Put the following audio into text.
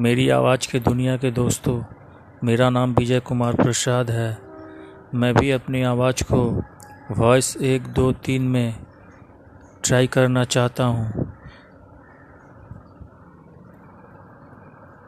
मेरी आवाज़ के दुनिया के दोस्तों, मेरा नाम विजय कुमार प्रसाद है। मैं भी अपनी आवाज़ को वॉइस एक दो तीन में ट्राई करना चाहता हूँ।